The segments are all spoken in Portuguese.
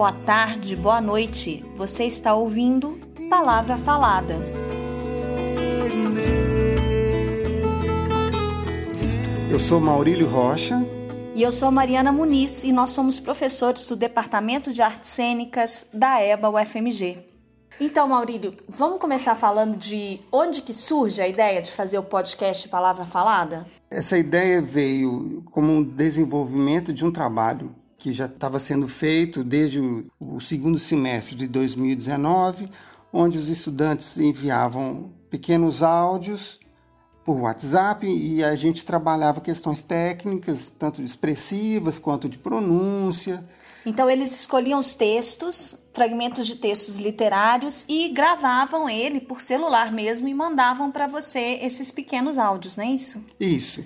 boa tarde, boa noite. Você está ouvindo Palavra Falada. Eu sou Maurílio Rocha. E eu sou Mariana Muniz e nós somos professores do Departamento de Artes Cênicas da EBA UFMG. Então, Maurílio, vamos começar falando de onde que surge a ideia de fazer o podcast Palavra Falada? Essa ideia veio como um desenvolvimento de um trabalho que já estava sendo feito desde o, o segundo semestre de 2019, onde os estudantes enviavam pequenos áudios por WhatsApp e a gente trabalhava questões técnicas, tanto expressivas quanto de pronúncia. Então eles escolhiam os textos, fragmentos de textos literários e gravavam ele por celular mesmo e mandavam para você esses pequenos áudios, não é isso? Isso.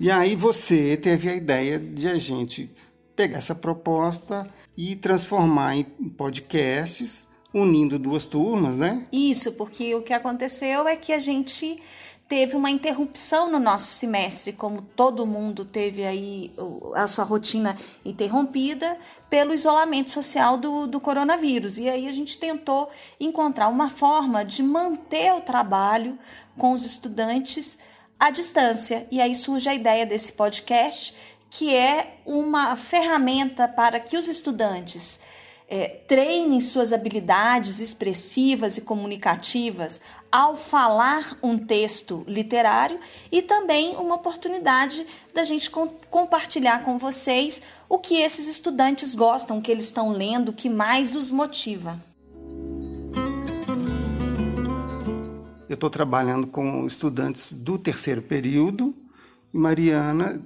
E aí você teve a ideia de a gente pegar essa proposta e transformar em podcasts, unindo duas turmas, né? Isso, porque o que aconteceu é que a gente teve uma interrupção no nosso semestre, como todo mundo teve aí a sua rotina interrompida pelo isolamento social do, do coronavírus. E aí a gente tentou encontrar uma forma de manter o trabalho com os estudantes à distância. E aí surge a ideia desse podcast que é uma ferramenta para que os estudantes é, treinem suas habilidades expressivas e comunicativas ao falar um texto literário e também uma oportunidade da gente com, compartilhar com vocês o que esses estudantes gostam, o que eles estão lendo, o que mais os motiva. Eu estou trabalhando com estudantes do terceiro período e Mariana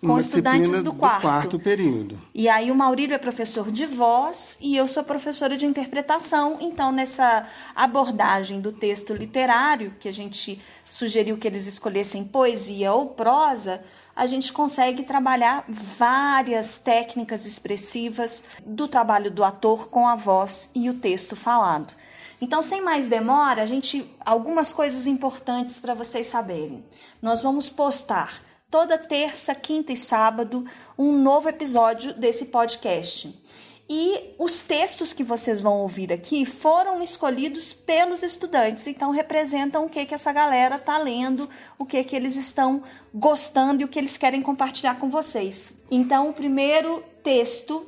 com estudantes do quarto. do quarto período. E aí o Maurílio é professor de voz e eu sou professora de interpretação. Então, nessa abordagem do texto literário, que a gente sugeriu que eles escolhessem poesia ou prosa, a gente consegue trabalhar várias técnicas expressivas do trabalho do ator com a voz e o texto falado. Então, sem mais demora, a gente algumas coisas importantes para vocês saberem. Nós vamos postar toda terça, quinta e sábado, um novo episódio desse podcast. E os textos que vocês vão ouvir aqui foram escolhidos pelos estudantes, então representam o que, que essa galera está lendo, o que, que eles estão gostando e o que eles querem compartilhar com vocês. Então, o primeiro texto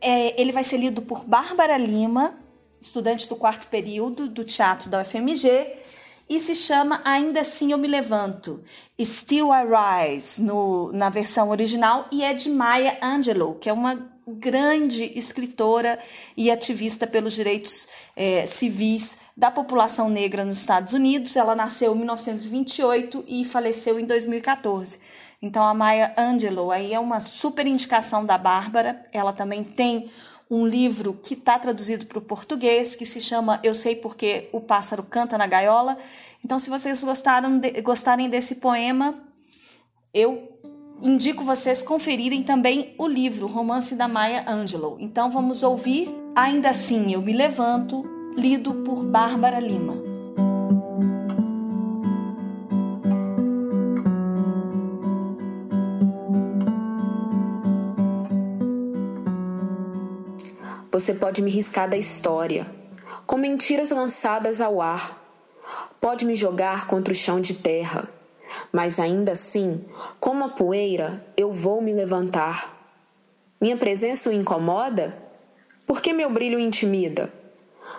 é, ele vai ser lido por Bárbara Lima, estudante do quarto período do teatro da UFMG, e se chama Ainda Assim Eu Me Levanto, Still I Rise, no, na versão original, e é de Maya Angelou, que é uma grande escritora e ativista pelos direitos é, civis da população negra nos Estados Unidos. Ela nasceu em 1928 e faleceu em 2014. Então a Maya Angelou aí é uma super indicação da Bárbara. Ela também tem um livro que está traduzido para o português, que se chama Eu Sei Porque o Pássaro Canta na Gaiola. Então, se vocês gostaram de, gostarem desse poema, eu indico vocês conferirem também o livro Romance da Maya Angelou. Então, vamos ouvir Ainda Assim Eu Me Levanto, lido por Bárbara Lima. Você pode me riscar da história, com mentiras lançadas ao ar. Pode me jogar contra o chão de terra, mas ainda assim, como a poeira, eu vou me levantar. Minha presença o incomoda? Por que meu brilho intimida?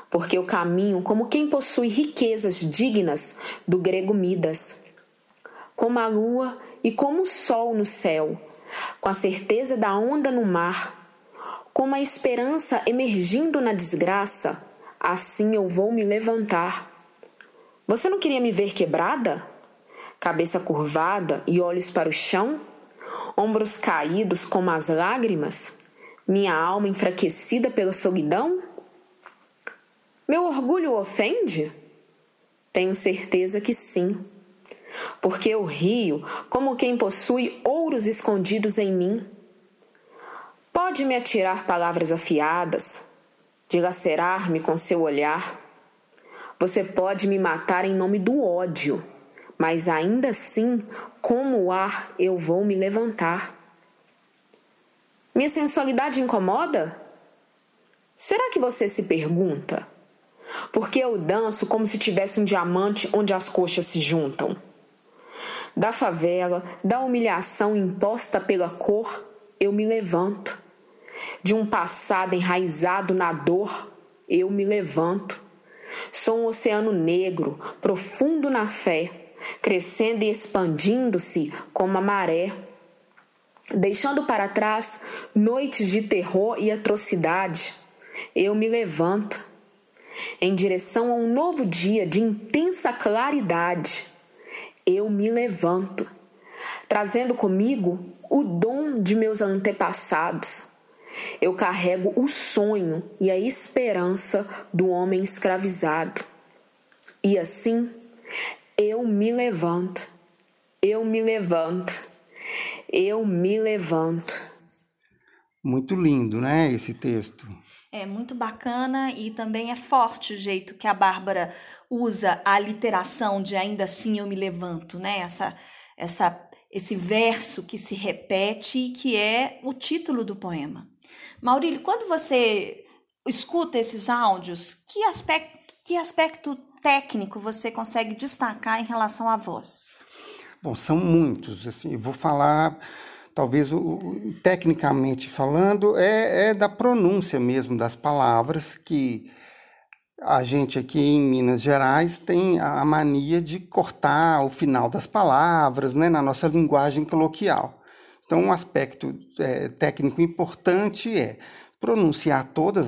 Porque eu caminho como quem possui riquezas dignas do grego Midas. Como a lua e como o sol no céu, com a certeza da onda no mar como a esperança emergindo na desgraça, assim eu vou me levantar. Você não queria me ver quebrada? Cabeça curvada e olhos para o chão? Ombros caídos como as lágrimas? Minha alma enfraquecida pela solidão? Meu orgulho ofende? Tenho certeza que sim. Porque eu rio como quem possui ouros escondidos em mim. Pode me atirar palavras afiadas, dilacerar-me com seu olhar. Você pode me matar em nome do ódio, mas ainda assim, como o ar, eu vou me levantar. Minha sensualidade incomoda? Será que você se pergunta? Porque eu danço como se tivesse um diamante onde as coxas se juntam. Da favela, da humilhação imposta pela cor, eu me levanto. De um passado enraizado na dor, eu me levanto. Sou um oceano negro, profundo na fé, crescendo e expandindo-se como a maré. Deixando para trás noites de terror e atrocidade, eu me levanto em direção a um novo dia de intensa claridade. Eu me levanto, trazendo comigo o dom de meus antepassados. Eu carrego o sonho e a esperança do homem escravizado. E assim, eu me levanto, eu me levanto, eu me levanto. Muito lindo, né, esse texto? É muito bacana e também é forte o jeito que a Bárbara usa a literação de ainda assim eu me levanto, né? Essa, essa, esse verso que se repete e que é o título do poema. Maurílio, quando você escuta esses áudios, que aspecto, que aspecto técnico você consegue destacar em relação à voz? Bom, são muitos. Assim, eu vou falar talvez o, tecnicamente falando, é, é, da pronúncia mesmo das palavras que a gente aqui em Minas Gerais tem a mania de cortar o final das palavras né, na nossa linguagem coloquial. Então, um aspecto é, técnico importante é pronunciar todas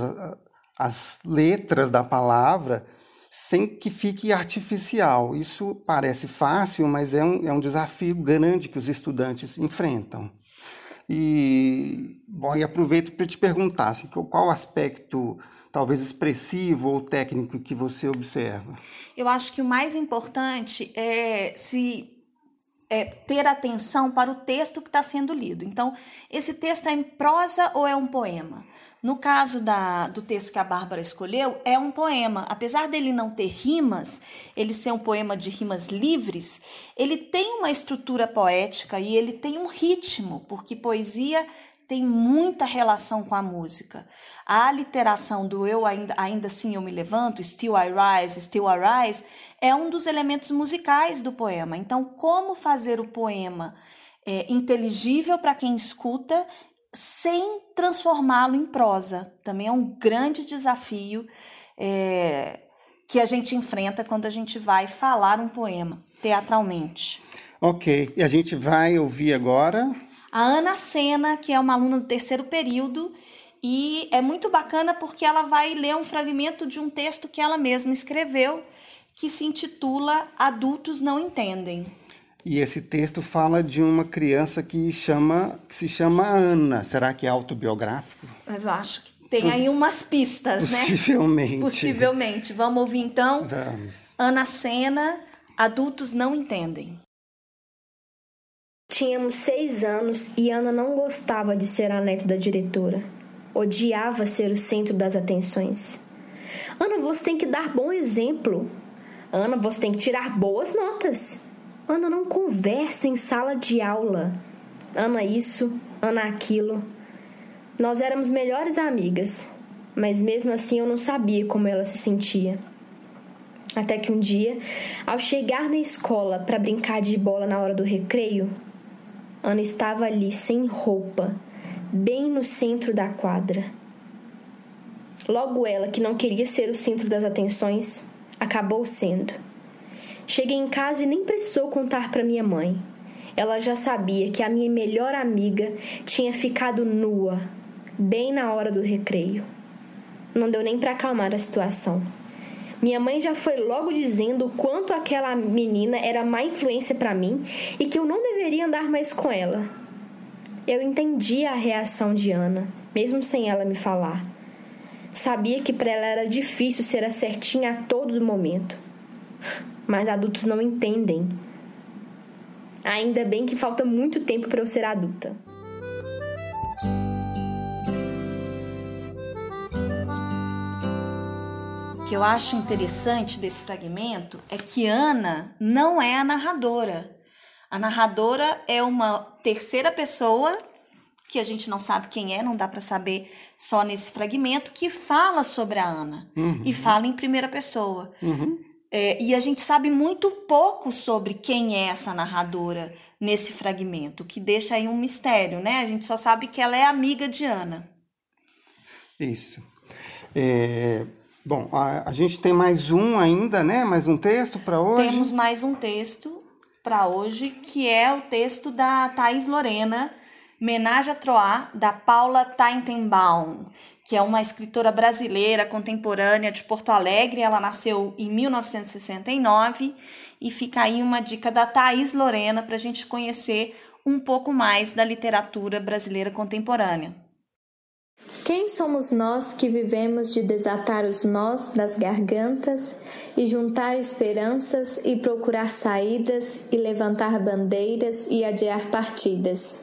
as letras da palavra sem que fique artificial. Isso parece fácil, mas é um, é um desafio grande que os estudantes enfrentam. E, bom, e aproveito para te perguntar assim, qual aspecto talvez expressivo ou técnico que você observa? Eu acho que o mais importante é se é, ter atenção para o texto que está sendo lido. Então, esse texto é em prosa ou é um poema? No caso da, do texto que a Bárbara escolheu, é um poema. Apesar dele não ter rimas, ele ser um poema de rimas livres, ele tem uma estrutura poética e ele tem um ritmo, porque poesia tem muita relação com a música. A literação do eu ainda, ainda assim eu me levanto, still I rise, still I rise, é um dos elementos musicais do poema. Então, como fazer o poema é, inteligível para quem escuta sem transformá-lo em prosa. Também é um grande desafio é, que a gente enfrenta quando a gente vai falar um poema teatralmente. Ok, e a gente vai ouvir agora. A Ana Sena, que é uma aluna do terceiro período, e é muito bacana porque ela vai ler um fragmento de um texto que ela mesma escreveu, que se intitula Adultos Não Entendem. E esse texto fala de uma criança que, chama, que se chama Ana. Será que é autobiográfico? Eu acho que tem aí umas pistas, Possivelmente. né? Possivelmente. Vamos ouvir então? Vamos. Ana Sena, Adultos Não Entendem. Tínhamos seis anos e Ana não gostava de ser a neta da diretora. Odiava ser o centro das atenções. Ana, você tem que dar bom exemplo. Ana, você tem que tirar boas notas. Ana não conversa em sala de aula. Ana isso, Ana aquilo. Nós éramos melhores amigas, mas mesmo assim eu não sabia como ela se sentia. Até que um dia, ao chegar na escola para brincar de bola na hora do recreio, Ana estava ali sem roupa, bem no centro da quadra. Logo ela, que não queria ser o centro das atenções, acabou sendo. Cheguei em casa e nem precisou contar para minha mãe. Ela já sabia que a minha melhor amiga tinha ficado nua, bem na hora do recreio. Não deu nem para acalmar a situação. Minha mãe já foi logo dizendo o quanto aquela menina era má influência para mim e que eu não deveria andar mais com ela. Eu entendia a reação de Ana, mesmo sem ela me falar. Sabia que para ela era difícil ser a certinha a todo momento mas adultos não entendem. Ainda bem que falta muito tempo para eu ser adulta. Que eu acho interessante desse fragmento é que Ana não é a narradora. A narradora é uma terceira pessoa que a gente não sabe quem é, não dá para saber só nesse fragmento, que fala sobre a Ana Uhum. e fala em primeira pessoa. Uhum. É, e a gente sabe muito pouco sobre quem é essa narradora nesse fragmento, que deixa aí um mistério, né? A gente só sabe que ela é amiga de Ana. Isso. É, bom, a, a gente tem mais um ainda, né? Mais um texto para hoje. Temos mais um texto para hoje, que é o texto da Thaís Lorena, Menage à Troyes, da Paula Taintenbaum, que é uma escritora brasileira contemporânea de Porto Alegre. Ela nasceu em 1969 e fica aí uma dica da Thaís Lorena para a gente conhecer um pouco mais da literatura brasileira contemporânea. Quem somos nós que vivemos de desatar os nós das gargantas e juntar esperanças e procurar saídas e levantar bandeiras e adiar partidas?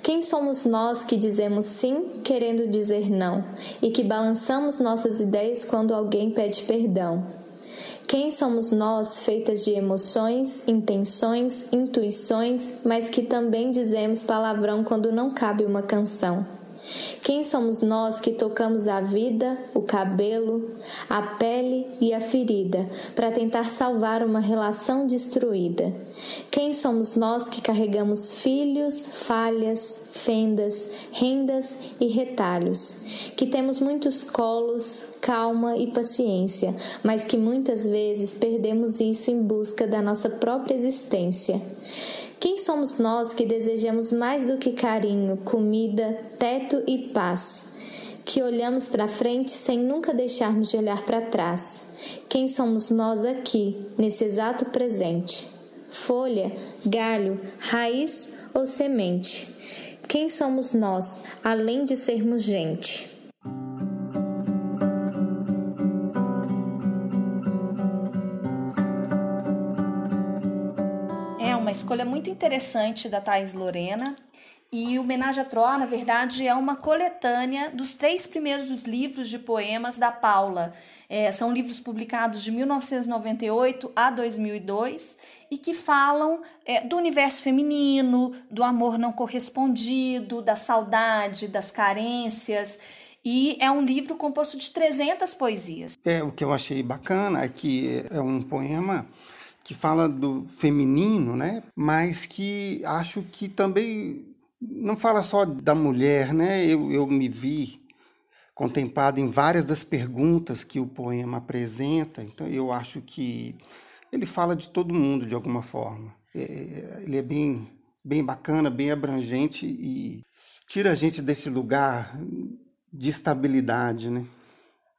Quem somos nós que dizemos sim querendo dizer não e que balançamos nossas ideias quando alguém pede perdão? Quem somos nós feitas de emoções, intenções, intuições, mas que também dizemos palavrão quando não cabe uma canção? Quem somos nós que tocamos a vida, o cabelo, a pele e a ferida para tentar salvar uma relação destruída? Quem somos nós que carregamos filhos, falhas, fendas, rendas e retalhos? Que temos muitos colos, calma e paciência, mas que muitas vezes perdemos isso em busca da nossa própria existência? Quem somos nós que desejamos mais do que carinho, comida, teto e paz? Que olhamos para frente sem nunca deixarmos de olhar para trás? Quem somos nós aqui, nesse exato presente? Folha, galho, raiz ou semente? Quem somos nós, além de sermos gente? Uma escolha muito interessante da Thais Lorena. E o Menage à Troa, na verdade, é uma coletânea dos três primeiros livros de poemas da Paula. É, são livros publicados de 1998 a 2002 e que falam é, do universo feminino, do amor não correspondido, da saudade, das carências. E é um livro composto de 300 poesias. É, o que eu achei bacana é que é um poema que fala do feminino, né? Mas que acho que também não fala só da mulher, né? Eu, eu me vi contemplado em várias das perguntas que o poema apresenta, então eu acho que ele fala de todo mundo de alguma forma. É, ele é bem, bem bacana, bem abrangente e tira a gente desse lugar de estabilidade, né?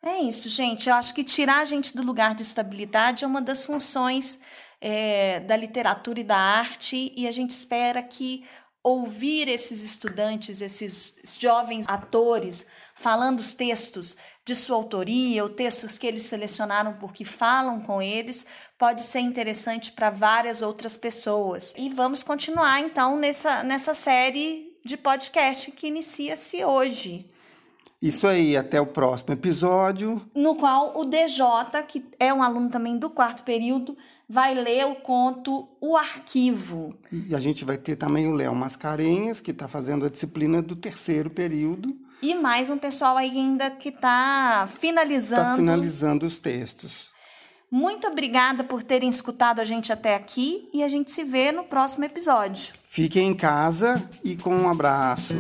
É isso, gente. Eu acho que tirar a gente do lugar de estabilidade é uma das funções é, da literatura e da arte, e a gente espera que ouvir esses estudantes, esses jovens atores, falando os textos de sua autoria, ou textos que eles selecionaram porque falam com eles, pode ser interessante para várias outras pessoas. E vamos continuar então nessa, nessa série de podcast que inicia-se hoje. Isso aí, até o próximo episódio. No qual o DJ, que é um aluno também do quarto período, vai ler o conto O Arquivo. E a gente vai ter também o Léo Mascarenhas, que está fazendo a disciplina do terceiro período. E mais um pessoal aí ainda que está finalizando. Está finalizando os textos. Muito obrigada por terem escutado a gente até aqui e a gente se vê no próximo episódio. Fiquem em casa e com um abraço.